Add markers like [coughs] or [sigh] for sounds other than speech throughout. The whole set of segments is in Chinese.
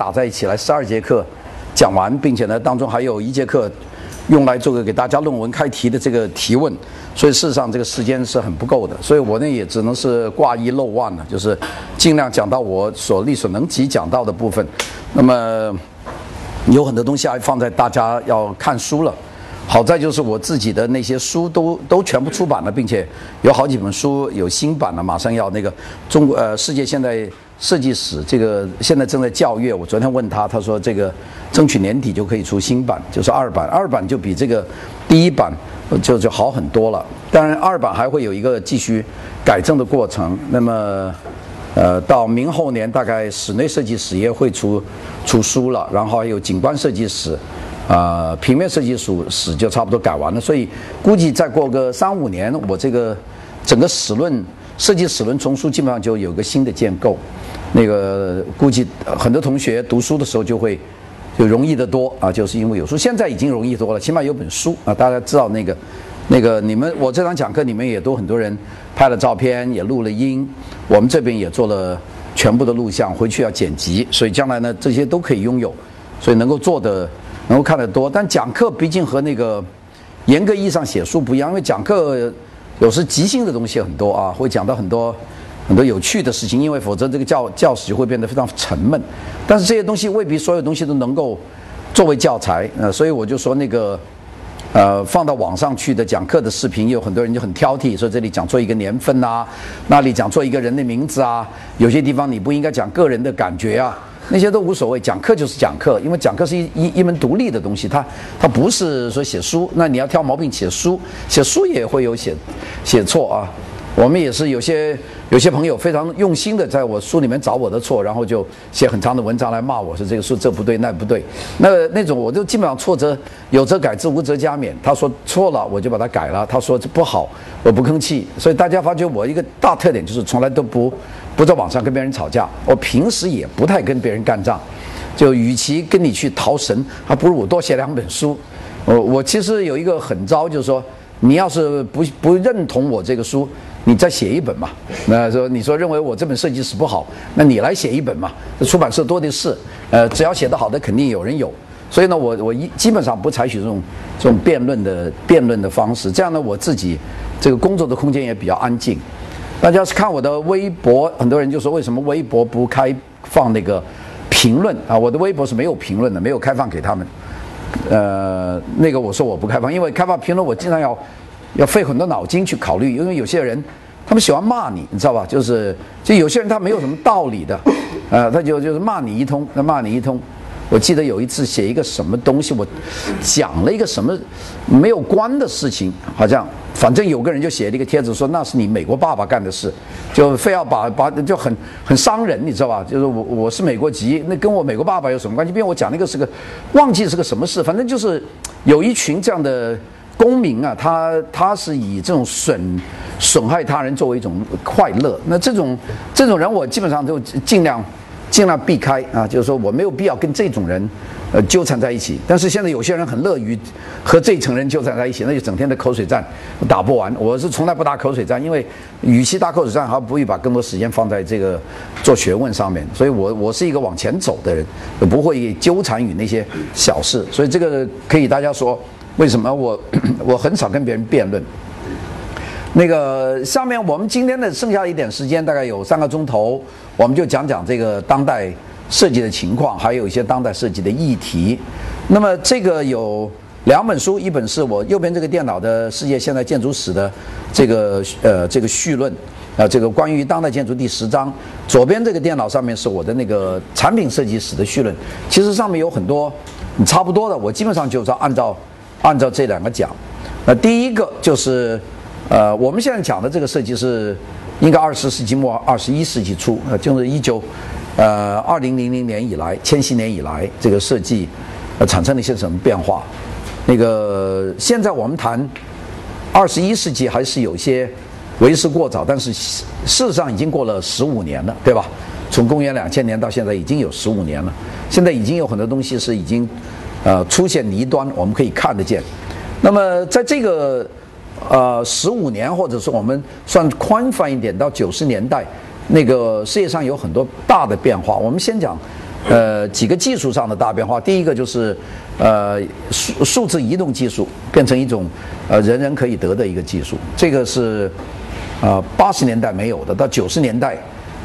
打在一起来，十二节课讲完，并且呢，当中还有一节课用来做个给大家论文开题的这个提问，所以事实上这个时间是很不够的，所以我呢也只能是挂一漏万了，就是尽量讲到我所力所能及讲到的部分。那么有很多东西还放在大家要看书了。好在就是我自己的那些书都都全部出版了，并且有好几本书有新版了，马上要那个中国呃世界现代设计史这个现在正在校阅。我昨天问他，他说这个争取年底就可以出新版，就是二版，二版就比这个第一版就就好很多了。当然二版还会有一个继续改正的过程。那么呃到明后年大概室内设计史也会出出书了，然后还有景观设计史。啊，平面设计史史就差不多改完了，所以估计再过个三五年，我这个整个史论设计史论丛书基本上就有个新的建构。那个估计很多同学读书的时候就会就容易得多啊，就是因为有书，现在已经容易多了，起码有本书啊。大家知道那个那个你们我这堂讲课你们也都很多人拍了照片，也录了音，我们这边也做了全部的录像，回去要剪辑，所以将来呢这些都可以拥有，所以能够做的。能够看得多，但讲课毕竟和那个严格意义上写书不一样，因为讲课有时即兴的东西很多啊，会讲到很多很多有趣的事情，因为否则这个教教室就会变得非常沉闷。但是这些东西未必所有东西都能够作为教材，呃，所以我就说那个呃放到网上去的讲课的视频，有很多人就很挑剔，说这里讲错一个年份呐，那里讲错一个人的名字啊，有些地方你不应该讲个人的感觉啊。那些都无所谓，讲课就是讲课，因为讲课是一一一门独立的东西，它它不是说写书，那你要挑毛病写书，写书也会有写写错啊。我们也是有些有些朋友非常用心的在我书里面找我的错，然后就写很长的文章来骂我说这个书这不对那不对，那那种我就基本上错则有则改之无则加勉。他说错了我就把它改了，他说这不好我不吭气。所以大家发觉我一个大特点就是从来都不。不在网上跟别人吵架，我平时也不太跟别人干仗，就与其跟你去逃神，还不如我多写两本书。我我其实有一个狠招，就是说，你要是不不认同我这个书，你再写一本嘛。那说你说认为我这本设计史不好，那你来写一本嘛。出版社多的是，呃，只要写得好的，肯定有人有。所以呢，我我一基本上不采取这种这种辩论的辩论的方式，这样呢，我自己这个工作的空间也比较安静。大家是看我的微博，很多人就说为什么微博不开放那个评论啊？我的微博是没有评论的，没有开放给他们。呃，那个我说我不开放，因为开放评论我经常要要费很多脑筋去考虑，因为有些人他们喜欢骂你，你知道吧？就是就有些人他没有什么道理的，呃，他就就是骂你一通，他骂你一通。我记得有一次写一个什么东西，我讲了一个什么没有关的事情，好像反正有个人就写了一个帖子说那是你美国爸爸干的事，就非要把把就很很伤人，你知道吧？就是我我是美国籍，那跟我美国爸爸有什么关系？因为我讲那个是个忘记是个什么事，反正就是有一群这样的公民啊，他他是以这种损损害他人作为一种快乐，那这种这种人我基本上都尽量。尽量避开啊，就是说我没有必要跟这种人，呃，纠缠在一起。但是现在有些人很乐于和这层人纠缠在一起，那就整天的口水战打不完。我是从来不打口水战，因为与其打口水战，还不如把更多时间放在这个做学问上面。所以我我是一个往前走的人，不会纠缠于那些小事。所以这个可以大家说，为什么我 [coughs] 我很少跟别人辩论。那个下面我们今天的剩下一点时间，大概有三个钟头，我们就讲讲这个当代设计的情况，还有一些当代设计的议题。那么这个有两本书，一本是我右边这个电脑的世界现代建筑史的这个呃这个序论，啊这个关于当代建筑第十章。左边这个电脑上面是我的那个产品设计史的序论。其实上面有很多差不多的，我基本上就是按照按照这两个讲。那第一个就是。呃，我们现在讲的这个设计是应该二十世纪末二十一世纪初，呃，就是一九呃二零零零年以来，千禧年以来，这个设计呃产生了一些什么变化？那个现在我们谈二十一世纪还是有些为时过早，但是事实上已经过了十五年了，对吧？从公元两千年到现在已经有十五年了，现在已经有很多东西是已经呃出现泥端，我们可以看得见。那么在这个呃，十五年，或者是我们算宽泛一点，到九十年代，那个世界上有很多大的变化。我们先讲呃几个技术上的大变化。第一个就是呃数数字移动技术变成一种呃人人可以得的一个技术，这个是呃八十年代没有的，到九十年代。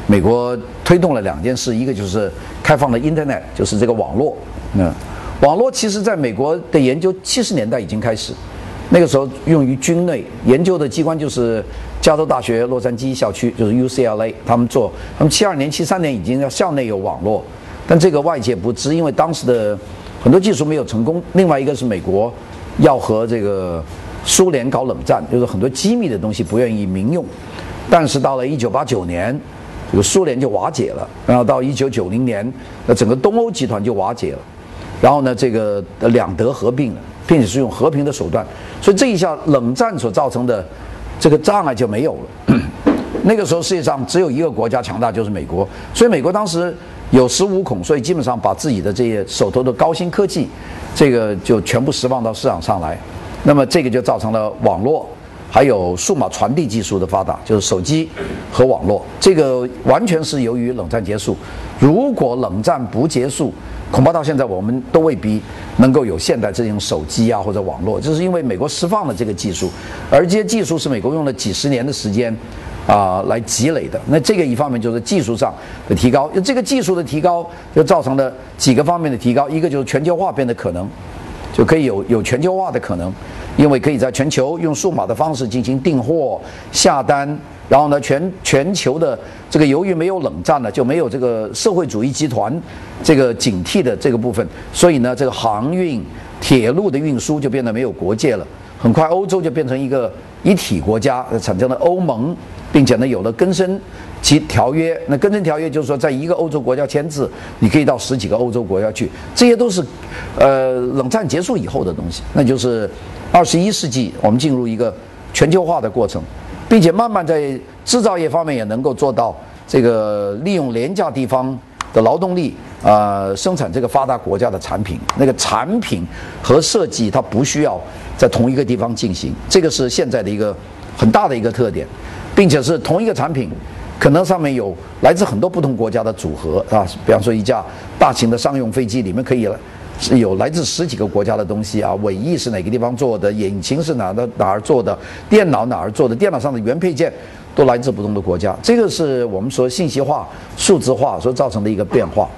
美国推动了两件事，一个就是开放了 Internet，就是这个网络。嗯，网络其实在美国的研究七十年代已经开始，那个时候用于军内研究的机关就是加州大学洛杉矶校区，就是 UCLA，他们做，他们七二年、七三年已经要校内有网络，但这个外界不知，因为当时的很多技术没有成功。另外一个是美国要和这个苏联搞冷战，就是很多机密的东西不愿意民用。但是到了一九八九年。这个苏联就瓦解了，然后到一九九零年，那整个东欧集团就瓦解了，然后呢，这个两德合并了，并且是用和平的手段，所以这一下冷战所造成的这个障碍就没有了。[clears throat] 那个时候世界上只有一个国家强大，就是美国，所以美国当时有恃无恐，所以基本上把自己的这些手头的高新科技，这个就全部释放到市场上来，那么这个就造成了网络。还有数码传递技术的发达，就是手机和网络，这个完全是由于冷战结束。如果冷战不结束，恐怕到现在我们都未必能够有现代这种手机啊或者网络，就是因为美国释放了这个技术，而这些技术是美国用了几十年的时间啊来积累的。那这个一方面就是技术上的提高，这个技术的提高就造成了几个方面的提高，一个就是全球化变得可能，就可以有有全球化的可能。因为可以在全球用数码的方式进行订货、下单，然后呢，全全球的这个由于没有冷战了，就没有这个社会主义集团这个警惕的这个部分，所以呢，这个航运、铁路的运输就变得没有国界了。很快，欧洲就变成一个一体国家，产生了欧盟，并且呢，有了根深及条约。那根深条约就是说，在一个欧洲国家签字，你可以到十几个欧洲国家去。这些都是，呃，冷战结束以后的东西，那就是。二十一世纪，我们进入一个全球化的过程，并且慢慢在制造业方面也能够做到这个利用廉价地方的劳动力啊，生产这个发达国家的产品。那个产品和设计它不需要在同一个地方进行，这个是现在的一个很大的一个特点，并且是同一个产品，可能上面有来自很多不同国家的组合啊，比方说一架大型的商用飞机里面可以。是有来自十几个国家的东西啊，尾翼是哪个地方做的，引擎是哪的哪儿做的，电脑哪儿做的，电脑上的原配件都来自不同的国家。这个是我们说信息化、数字化所造成的一个变化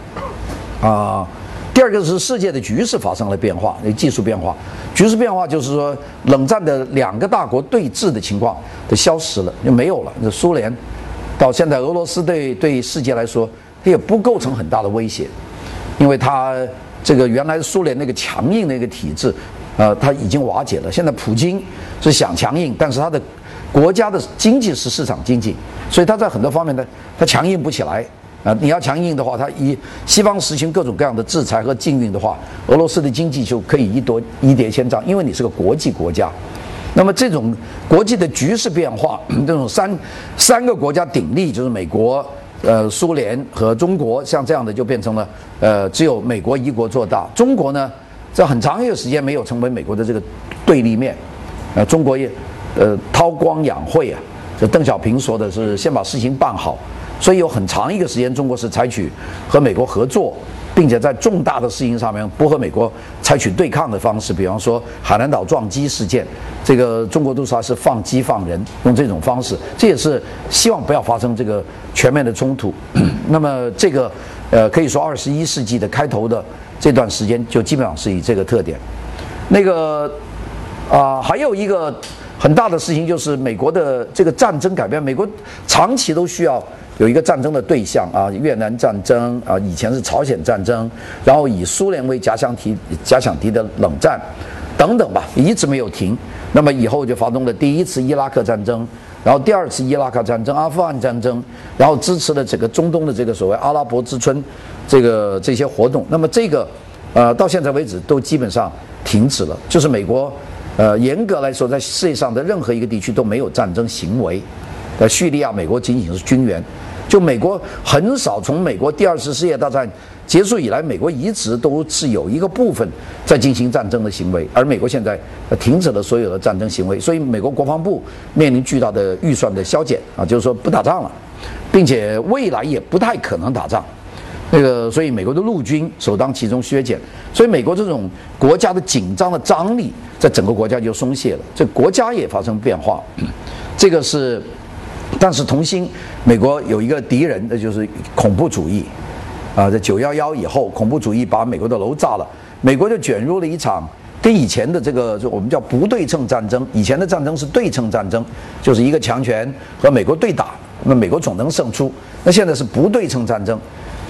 啊。第二个是世界的局势发生了变化，那技术变化，局势变化就是说冷战的两个大国对峙的情况都消失了，就没有了。那苏联到现在，俄罗斯对对世界来说，它也不构成很大的威胁，因为它。这个原来苏联那个强硬的一个体制，呃，它已经瓦解了。现在普京是想强硬，但是他的国家的经济是市场经济，所以他在很多方面呢，他强硬不起来。啊，你要强硬的话，他以西方实行各种各样的制裁和禁运的话，俄罗斯的经济就可以一夺一跌千丈，因为你是个国际国家。那么这种国际的局势变化，这种三三个国家鼎立，就是美国。呃，苏联和中国像这样的就变成了，呃，只有美国一国做大。中国呢，在很长一个时间没有成为美国的这个对立面。呃，中国也，呃，韬光养晦啊，这邓小平说的是先把事情办好。所以有很长一个时间，中国是采取和美国合作。并且在重大的事情上面不和美国采取对抗的方式，比方说海南岛撞击事件，这个中国都说是放机放人，用这种方式，这也是希望不要发生这个全面的冲突。[clears throat] 那么这个呃可以说二十一世纪的开头的这段时间就基本上是以这个特点。那个啊还有一个很大的事情就是美国的这个战争改变，美国长期都需要。有一个战争的对象啊，越南战争啊，以前是朝鲜战争，然后以苏联为假想敌，假想敌的冷战，等等吧，一直没有停。那么以后就发动了第一次伊拉克战争，然后第二次伊拉克战争、阿富汗战争，然后支持了整个中东的这个所谓阿拉伯之春，这个这些活动。那么这个，呃，到现在为止都基本上停止了。就是美国，呃，严格来说，在世界上的任何一个地区都没有战争行为。在叙利亚，美国仅仅是军援。就美国很少从美国第二次世界大战结束以来，美国一直都是有一个部分在进行战争的行为，而美国现在停止了所有的战争行为，所以美国国防部面临巨大的预算的削减啊，就是说不打仗了，并且未来也不太可能打仗。那个，所以美国的陆军首当其冲削减，所以美国这种国家的紧张的张力，在整个国家就松懈了，这国家也发生变化。这个是，但是同心，美国有一个敌人，那就是恐怖主义。啊，在九幺幺以后，恐怖主义把美国的楼炸了，美国就卷入了一场跟以前的这个就我们叫不对称战争。以前的战争是对称战争，就是一个强权和美国对打，那美国总能胜出。那现在是不对称战争。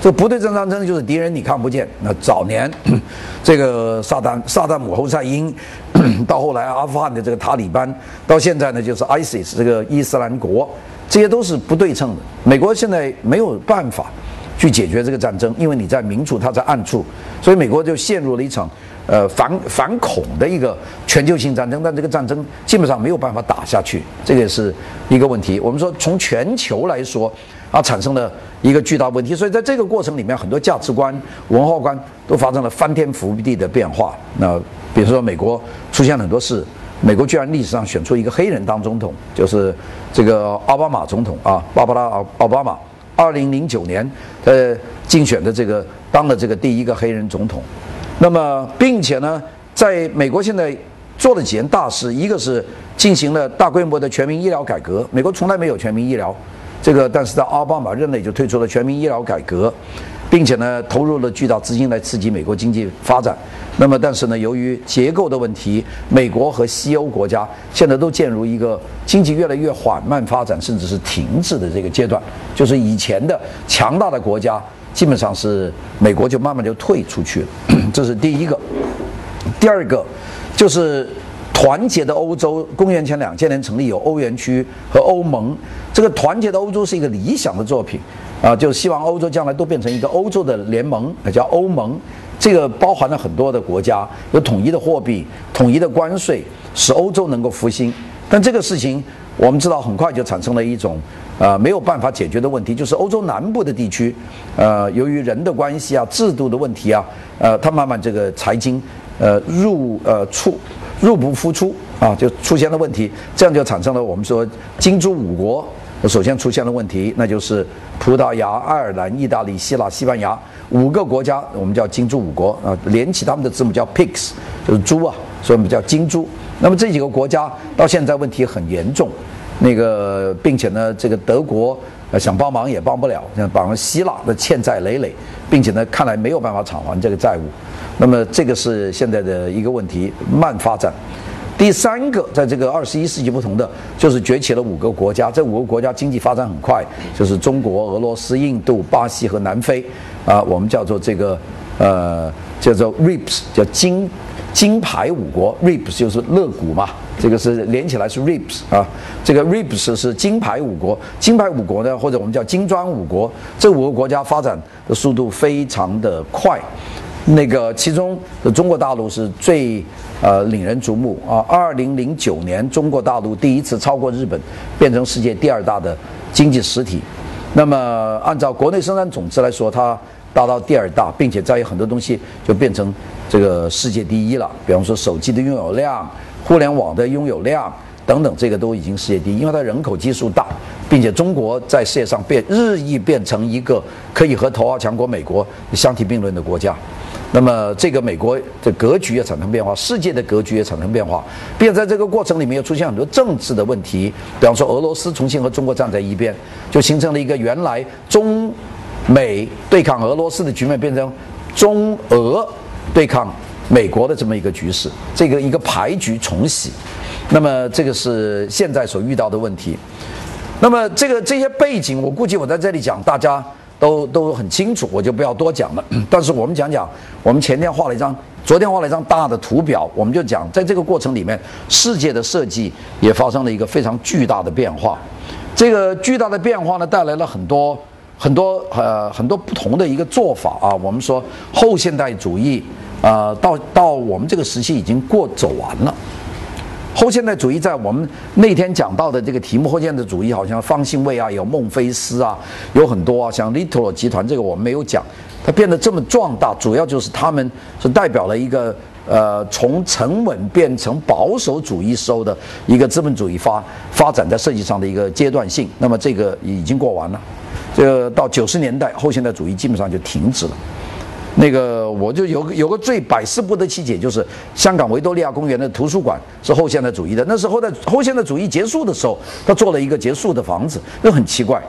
这不对称战争就是敌人你看不见。那早年 [coughs] 这个萨达萨达姆侯赛因，[coughs] 到后来阿富汗的这个塔利班，到现在呢就是 ISIS 这个伊斯兰国，这些都是不对称的。美国现在没有办法去解决这个战争，因为你在明处，他在暗处，所以美国就陷入了一场呃反 [coughs] 反恐的一个全球性战争。但这个战争基本上没有办法打下去，这个是一个问题。我们说从全球来说。啊，产生了一个巨大问题，所以在这个过程里面，很多价值观、文化观都发生了翻天覆地的变化。那比如说，美国出现了很多事，美国居然历史上选出一个黑人当总统，就是这个奥巴马总统啊，巴巴拉奥奥巴马，二零零九年呃竞选的这个当了这个第一个黑人总统。那么，并且呢，在美国现在做了几件大事，一个是进行了大规模的全民医疗改革，美国从来没有全民医疗。这个，但是在奥巴马任内就推出了全民医疗改革，并且呢，投入了巨大资金来刺激美国经济发展。那么，但是呢，由于结构的问题，美国和西欧国家现在都进入一个经济越来越缓慢发展，甚至是停滞的这个阶段。就是以前的强大的国家，基本上是美国就慢慢就退出去了。这是第一个。第二个，就是。团结的欧洲，公元前两千年成立有欧元区和欧盟。这个团结的欧洲是一个理想的作品，啊，就希望欧洲将来都变成一个欧洲的联盟，叫欧盟。这个包含了很多的国家，有统一的货币、统一的关税，使欧洲能够复兴。但这个事情我们知道，很快就产生了一种呃没有办法解决的问题，就是欧洲南部的地区，呃，由于人的关系啊、制度的问题啊，呃，它慢慢这个财经呃入呃出。入不敷出啊，就出现了问题，这样就产生了我们说金猪五国首先出现了问题，那就是葡萄牙、爱尔兰、意大利、希腊、西班牙五个国家，我们叫金猪五国啊，连起他们的字母叫 pigs，就是猪啊，所以我们叫金猪。那么这几个国家到现在问题很严重，那个并且呢，这个德国想帮忙也帮不了，像帮希腊的欠债累累，并且呢，看来没有办法偿还这个债务。那么这个是现在的一个问题，慢发展。第三个，在这个二十一世纪不同的，就是崛起了五个国家，这五个国家经济发展很快，就是中国、俄罗斯、印度、巴西和南非。啊，我们叫做这个，呃，叫做 RIPS，叫金金牌五国，RIPS 就是肋骨嘛，这个是连起来是 RIPS 啊。这个 RIPS 是金牌五国，金牌五国呢，或者我们叫金砖五国，这五个国家发展的速度非常的快。那个其中的中国大陆是最呃令人瞩目啊！二零零九年，中国大陆第一次超过日本，变成世界第二大的经济实体。那么按照国内生产总值来说，它达到第二大，并且在于很多东西就变成这个世界第一了。比方说手机的拥有量、互联网的拥有量等等，这个都已经世界第一，因为它人口基数大，并且中国在世界上变日益变成一个可以和头号强国美国相提并论的国家。那么，这个美国的格局也产生变化，世界的格局也产生变化，并且在这个过程里面又出现很多政治的问题，比方说俄罗斯重新和中国站在一边，就形成了一个原来中美对抗俄罗斯的局面，变成中俄对抗美国的这么一个局势，这个一个牌局重洗。那么，这个是现在所遇到的问题。那么，这个这些背景，我估计我在这里讲，大家。都都很清楚，我就不要多讲了。但是我们讲讲，我们前天画了一张，昨天画了一张大的图表，我们就讲，在这个过程里面，世界的设计也发生了一个非常巨大的变化。这个巨大的变化呢，带来了很多很多呃很多不同的一个做法啊。我们说后现代主义，呃，到到我们这个时期已经过走完了。后现代主义在我们那天讲到的这个题目，后现代主义好像方兴未啊，有孟菲斯啊，有很多啊，像 Little 集团这个我们没有讲，它变得这么壮大，主要就是他们是代表了一个呃从沉稳变成保守主义时候的一个资本主义发发展在设计上的一个阶段性。那么这个已经过完了，这到九十年代后现代主义基本上就停止了。那个我就有有个最百思不得其解，就是香港维多利亚公园的图书馆是后现代主义的，那是后代后现代主义结束的时候，他做了一个结束的房子，那很奇怪。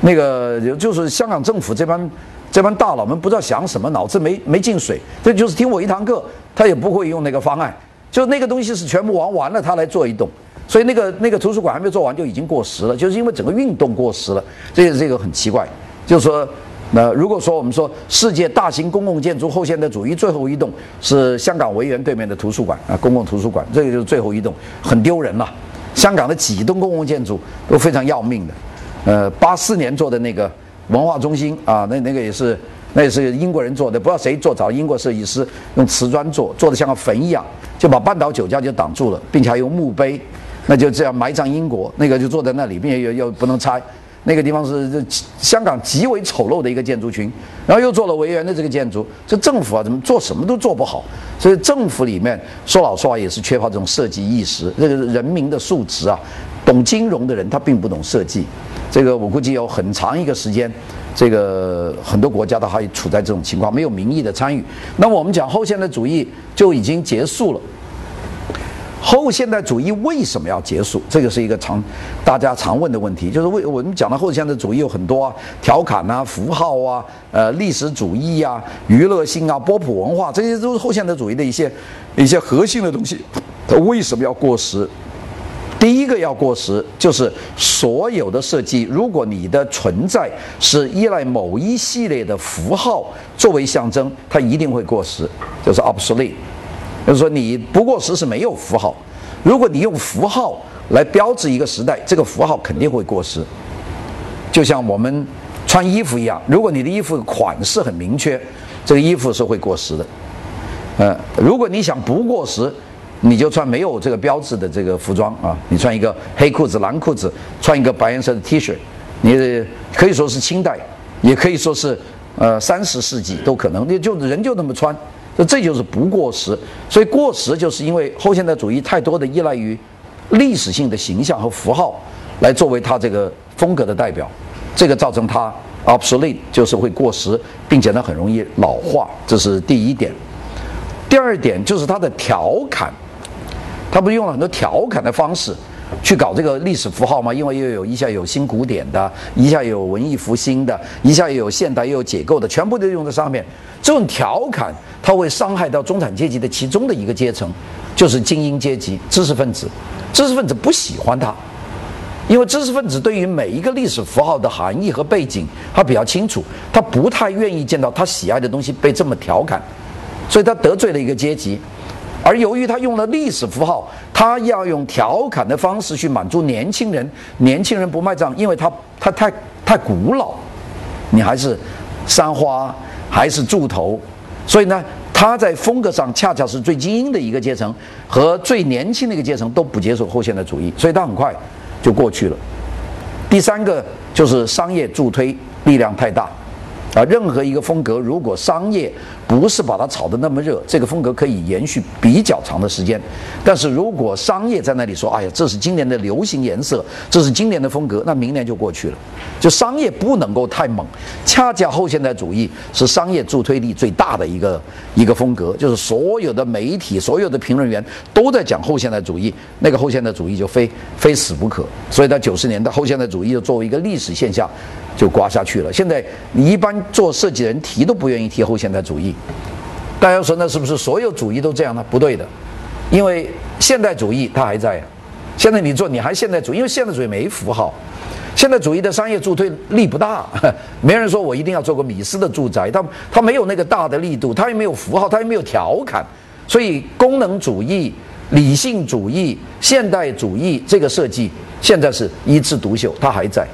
那个就是香港政府这帮这帮大佬们不知道想什么，脑子没没进水，这就是听我一堂课，他也不会用那个方案，就那个东西是全部玩完了，他来做一栋，所以那个那个图书馆还没做完就已经过时了，就是因为整个运动过时了，这个这个很奇怪，就是说。那如果说我们说世界大型公共建筑后现代主义最后一栋是香港维园对面的图书馆啊，公共图书馆，这个就是最后一栋，很丢人了。香港的几栋公共建筑都非常要命的，呃，八四年做的那个文化中心啊，那那个也是，那也是英国人做的，不知道谁做，找英国设计师用瓷砖做，做的像个坟一样，就把半岛酒家就挡住了，并且还用墓碑，那就这样埋葬英国，那个就坐在那里，并且又又不能拆。那个地方是香港极为丑陋的一个建筑群，然后又做了维园的这个建筑，这政府啊怎么做什么都做不好，所以政府里面说老实话也是缺乏这种设计意识，这个人民的素质啊，懂金融的人他并不懂设计，这个我估计有很长一个时间，这个很多国家都还处在这种情况，没有民意的参与。那么我们讲后现代主义就已经结束了。后现代主义为什么要结束？这个是一个常大家常问的问题。就是为我们讲的后现代主义有很多啊，调侃啊、符号啊、呃历史主义啊、娱乐性啊、波普文化，这些都是后现代主义的一些一些核心的东西。它为什么要过时？第一个要过时，就是所有的设计，如果你的存在是依赖某一系列的符号作为象征，它一定会过时，就是 obsolete。就是说，你不过时是没有符号。如果你用符号来标志一个时代，这个符号肯定会过时。就像我们穿衣服一样，如果你的衣服款式很明确，这个衣服是会过时的。呃，如果你想不过时，你就穿没有这个标志的这个服装啊，你穿一个黑裤子、蓝裤子，穿一个白颜色的 T 恤，你可以说是清代，也可以说是呃三十世纪都可能，你就人就那么穿。这这就是不过时，所以过时就是因为后现代主义太多的依赖于历史性的形象和符号来作为它这个风格的代表，这个造成它 obsolete 就是会过时，并且呢很容易老化，这是第一点。第二点就是它的调侃，它不是用了很多调侃的方式。去搞这个历史符号吗？因为又有一下有新古典的，一下有文艺复兴的，一下又有现代又有解构的，全部都用在上面。这种调侃，它会伤害到中产阶级的其中的一个阶层，就是精英阶级、知识分子。知识分子不喜欢它，因为知识分子对于每一个历史符号的含义和背景，他比较清楚，他不太愿意见到他喜爱的东西被这么调侃，所以他得罪了一个阶级。而由于他用了历史符号，他要用调侃的方式去满足年轻人，年轻人不卖账，因为他他太太古老，你还是山花还是柱头，所以呢，他在风格上恰恰是最精英的一个阶层和最年轻的一个阶层都不接受后现代主义，所以他很快就过去了。第三个就是商业助推力量太大。啊，任何一个风格，如果商业不是把它炒得那么热，这个风格可以延续比较长的时间。但是如果商业在那里说：“哎呀，这是今年的流行颜色，这是今年的风格”，那明年就过去了。就商业不能够太猛。恰恰后现代主义是商业助推力最大的一个一个风格，就是所有的媒体、所有的评论员都在讲后现代主义，那个后现代主义就非非死不可。所以在九十年代，后现代主义就作为一个历史现象。就刮下去了。现在你一般做设计的人提都不愿意提后现代主义。大家说那是不是所有主义都这样呢？不对的，因为现代主义它还在。现在你做你还现代主义，因为现代主义没符号。现代主义的商业助推力不大，没人说我一定要做个米斯的住宅，它它没有那个大的力度，它也没有符号，它也没有调侃。所以功能主义、理性主义、现代主义这个设计现在是一枝独秀，它还在。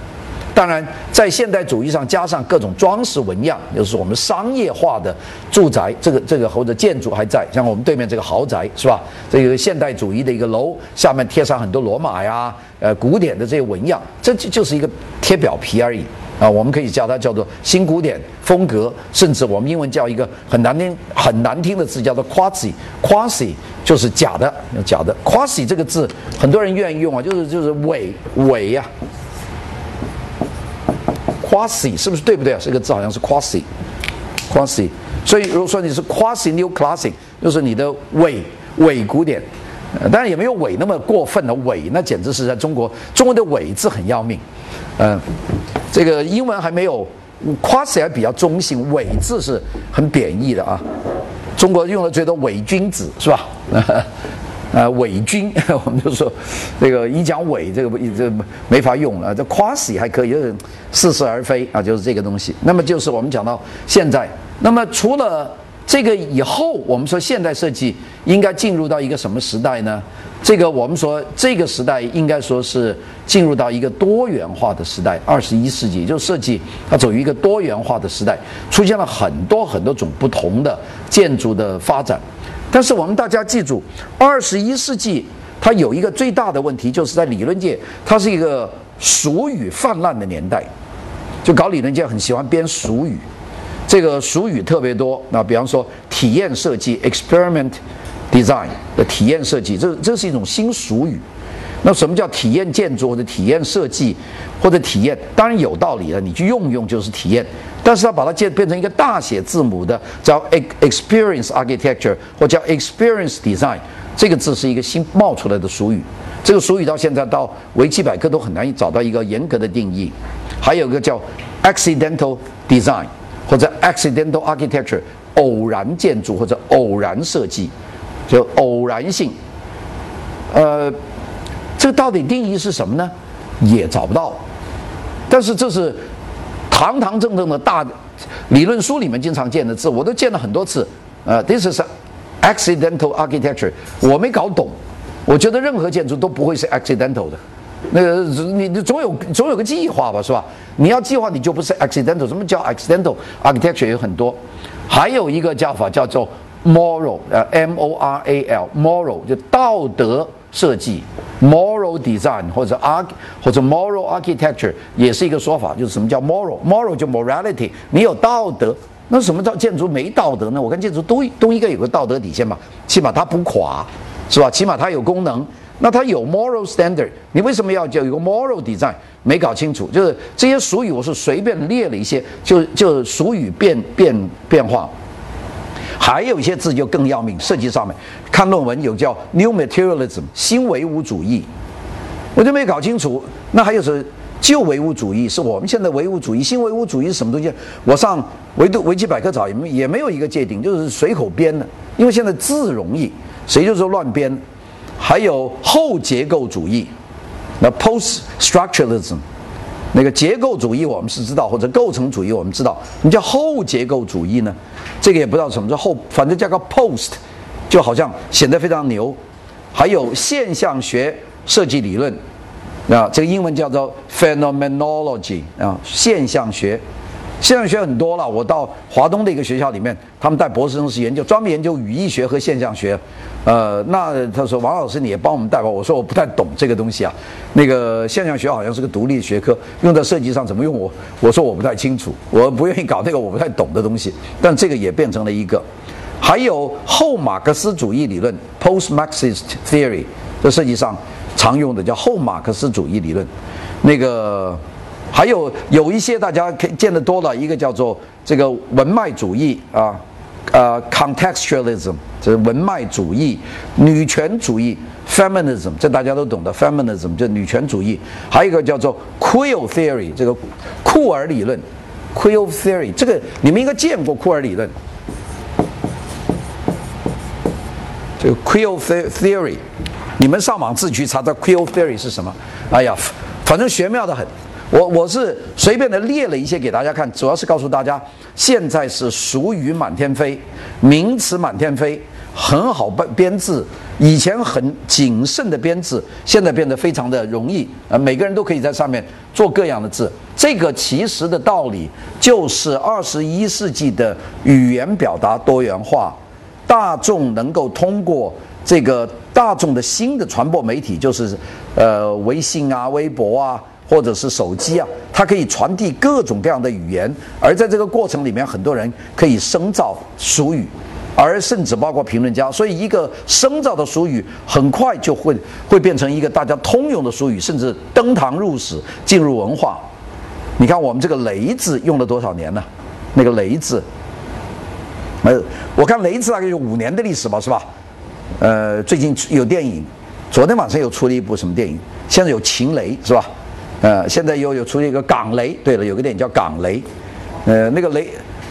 当然，在现代主义上加上各种装饰纹样，就是我们商业化的住宅，这个这个或者建筑还在，像我们对面这个豪宅是吧？这个现代主义的一个楼，下面贴上很多罗马呀、呃古典的这些纹样，这就就是一个贴表皮而已啊。我们可以叫它叫做新古典风格，甚至我们英文叫一个很难听很难听的字叫做 quasi，quasi 就是假的，假的 quasi 这个字很多人愿意用啊，就是就是伪伪呀。quasi，是不是对不对啊？这个字好像是 quasi，quasi。所以如果说你是 quasi new classic，就是你的伪伪古典，当然也没有伪那么过分的伪，那简直是在中国中文的伪字很要命。嗯，这个英文还没有 quasi 还比较中性，伪字是很贬义的啊。中国用的最多伪君子是吧？[laughs] 呃，伪军，[laughs] 我们就说这个一讲伪，这个不这没法用了。这 quasi 还可以，就是似是而非啊，就是这个东西。那么就是我们讲到现在，那么除了这个以后，我们说现代设计应该进入到一个什么时代呢？这个我们说这个时代应该说是进入到一个多元化的时代，二十一世纪就是设计它走于一个多元化的时代，出现了很多很多种不同的建筑的发展。但是我们大家记住，二十一世纪它有一个最大的问题，就是在理论界，它是一个俗语泛滥的年代，就搞理论界很喜欢编俗语，这个俗语特别多。那比方说体验设计 （experiment design） 的体验设计，这这是一种新俗语。那什么叫体验建筑或者体验设计或者体验？当然有道理了，你去用用就是体验。但是要把它建变成一个大写字母的叫 experience architecture 或叫 experience design，这个字是一个新冒出来的俗语。这个俗语到现在到维基百科都很难找到一个严格的定义。还有一个叫 accidental design 或者 accidental architecture，偶然建筑或者偶然设计，就偶然性。呃。这到底定义是什么呢？也找不到。但是这是堂堂正正的大理论书里面经常见的字，我都见了很多次。呃，this is accidental architecture，我没搞懂。我觉得任何建筑都不会是 accidental 的。那个你你总有总有个计划吧，是吧？你要计划，你就不是 accidental。什么叫 accidental architecture？有很多。还有一个叫法叫做 moral，呃，m o r a l，moral 就道德。设计，moral design 或者 arch 或者 moral architecture 也是一个说法，就是什么叫 moral？moral 就 morality，你有道德，那什么叫建筑没道德呢？我看建筑都都应该有个道德底线嘛，起码它不垮，是吧？起码它有功能，那它有 moral standard，你为什么要叫有个 moral design？没搞清楚，就是这些俗语我是随便列了一些，就就俗语变变变化。还有一些字就更要命，设计上面看论文有叫 New Materialism 新唯物主义，我就没搞清楚。那还有是旧唯物主义，是我们现在唯物主义，新唯物主义是什么东西？我上维度维基百科找也没也没有一个界定，就是随口编的。因为现在字容易，谁就说乱编。还有后结构主义，那 Post Structuralism。那个结构主义我们是知道，或者构成主义我们知道，什么叫后结构主义呢？这个也不知道什么叫后，反正加个 post，就好像显得非常牛。还有现象学设计理论，啊，这个英文叫做 phenomenology 啊，现象学。现象学很多了，我到华东的一个学校里面，他们带博士生是研究专门研究语义学和现象学。呃，那他说王老师你也帮我们带吧，我说我不太懂这个东西啊。那个现象学好像是个独立学科，用在设计上怎么用我？我说我不太清楚，我不愿意搞那个我不太懂的东西。但这个也变成了一个，还有后马克思主义理论 （post-Marxist theory） 在设计上常用的叫后马克思主义理论，那个。还有有一些大家可见得多了，一个叫做这个文脉主义啊，呃，contextualism，这是文脉主义；女权主义，feminism，这大家都懂的，feminism 就女权主义。还有一个叫做 queer theory，这个库尔理论，queer theory，这个你们应该见过库尔理论。这个 queer theory，你们上网自己去查查 queer theory 是什么？哎呀，反正玄妙的很。我我是随便的列了一些给大家看，主要是告诉大家，现在是俗语满天飞，名词满天飞，很好编编制，以前很谨慎的编制，现在变得非常的容易，呃，每个人都可以在上面做各样的字。这个其实的道理就是二十一世纪的语言表达多元化，大众能够通过这个大众的新的传播媒体，就是呃微信啊、微博啊。或者是手机啊，它可以传递各种各样的语言，而在这个过程里面，很多人可以生造俗语，而甚至包括评论家。所以，一个生造的俗语很快就会会变成一个大家通用的俗语，甚至登堂入室，进入文化。你看我们这个“雷”字用了多少年了？那个“雷”字，呃，我看“雷”字大概有五年的历史吧，是吧？呃，最近有电影，昨天晚上又出了一部什么电影？现在有《秦雷》，是吧？呃，现在又有出现一个《港雷》，对了，有个电影叫《港雷》，呃，那个“雷”，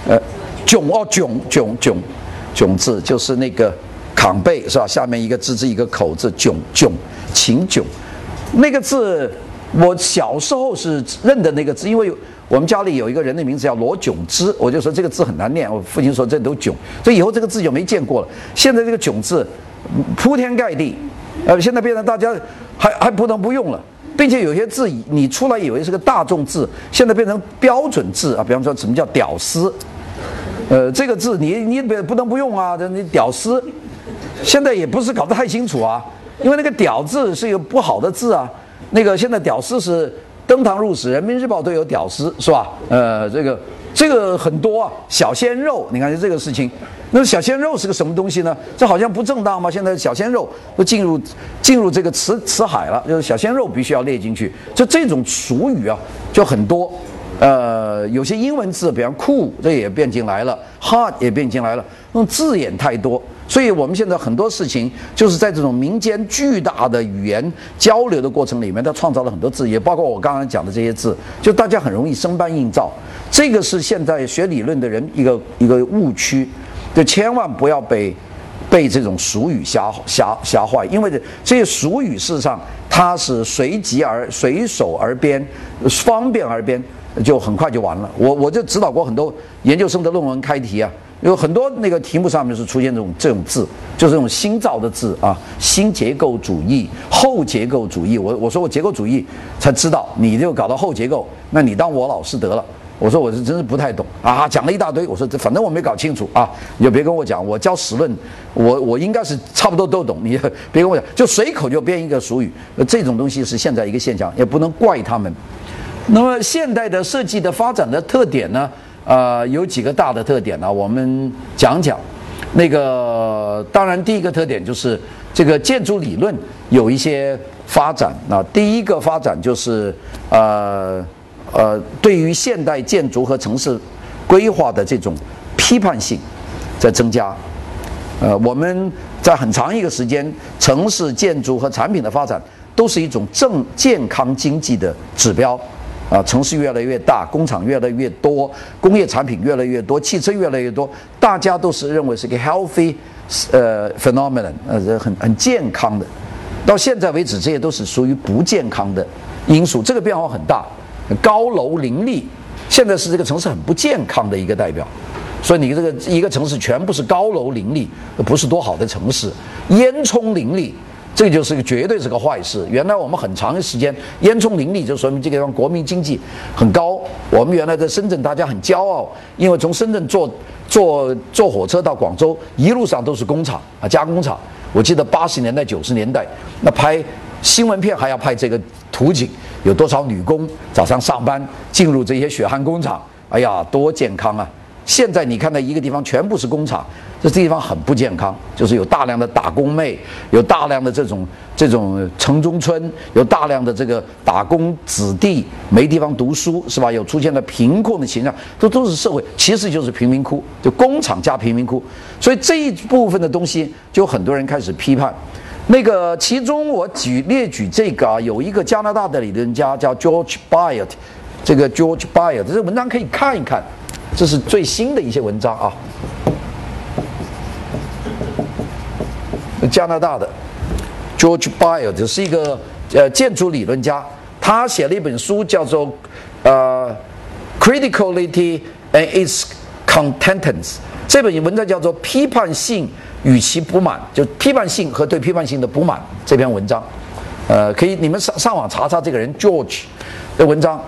呃，囧哦，囧囧囧，囧字就是那个扛背，是吧？下面一个字字一个口字，囧囧，秦囧，那个字。我小时候是认得那个字，因为我们家里有一个人的名字叫罗炯之，我就说这个字很难念。我父亲说这都囧，所以以后这个字就没见过了。现在这个囧字铺天盖地，呃，现在变成大家还还不能不用了，并且有些字你出来以为是个大众字，现在变成标准字啊。比方说什么叫屌丝，呃，这个字你你不不能不用啊，这你屌丝，现在也不是搞得太清楚啊，因为那个屌字是一个不好的字啊。那个现在屌丝是登堂入室，人民日报都有屌丝，是吧？呃，这个这个很多啊，小鲜肉，你看这个事情，那小鲜肉是个什么东西呢？这好像不正当吗？现在小鲜肉都进入进入这个词词海了，就是小鲜肉必须要列进去。就这种俗语啊，就很多。呃，有些英文字，比方酷这也变进来了，hard 也变进来了，那种字眼太多。所以，我们现在很多事情就是在这种民间巨大的语言交流的过程里面，它创造了很多字，也包括我刚刚讲的这些字，就大家很容易生搬硬造。这个是现在学理论的人一个一个误区，就千万不要被被这种俗语吓吓吓坏，因为这些俗语事实上它是随即而随手而编，方便而编，就很快就完了。我我就指导过很多研究生的论文开题啊。有很多那个题目上面是出现这种这种字，就是这种新造的字啊，新结构主义、后结构主义。我我说我结构主义才知道，你就搞到后结构，那你当我老师得了。我说我是真是不太懂啊，讲了一大堆。我说这反正我没搞清楚啊，你就别跟我讲。我教史论，我我应该是差不多都懂。你别跟我讲，就随口就编一个俗语，这种东西是现在一个现象，也不能怪他们。那么现代的设计的发展的特点呢？呃，有几个大的特点呢？我们讲讲。那个，当然，第一个特点就是这个建筑理论有一些发展。那第一个发展就是，呃呃，对于现代建筑和城市规划的这种批判性在增加。呃，我们在很长一个时间，城市建筑和产品的发展都是一种正健康经济的指标。啊，城市越来越大，工厂越来越多，工业产品越来越多，汽车越来越多，大家都是认为是个 healthy，呃，phenomenon，呃，很很健康的。到现在为止，这些都是属于不健康的因素。这个变化很大，高楼林立，现在是这个城市很不健康的一个代表。所以你这个一个城市全部是高楼林立，不是多好的城市，烟囱林立。这就是个绝对是个坏事。原来我们很长的时间烟囱林立，就说明这个地方国民经济很高。我们原来在深圳，大家很骄傲，因为从深圳坐坐坐火车到广州，一路上都是工厂啊，加工厂。我记得八十年代、九十年代，那拍新闻片还要拍这个图景，有多少女工早上上班进入这些血汗工厂？哎呀，多健康啊！现在你看到一个地方全部是工厂，这地方很不健康，就是有大量的打工妹，有大量的这种这种城中村，有大量的这个打工子弟没地方读书，是吧？有出现了贫困的形象，这都是社会，其实就是贫民窟，就工厂加贫民窟。所以这一部分的东西，就很多人开始批判。那个其中我举列举这个啊，有一个加拿大的理论家叫 George Byard，这个 George Byard 这文章可以看一看。这是最新的一些文章啊，加拿大的 George Byard 是一个呃建筑理论家，他写了一本书叫做呃 Criticality and its Contents，这本文章叫做批判性与其不满，就批判性和对批判性的不满这篇文章，呃，可以你们上上网查查这个人 George 的文章。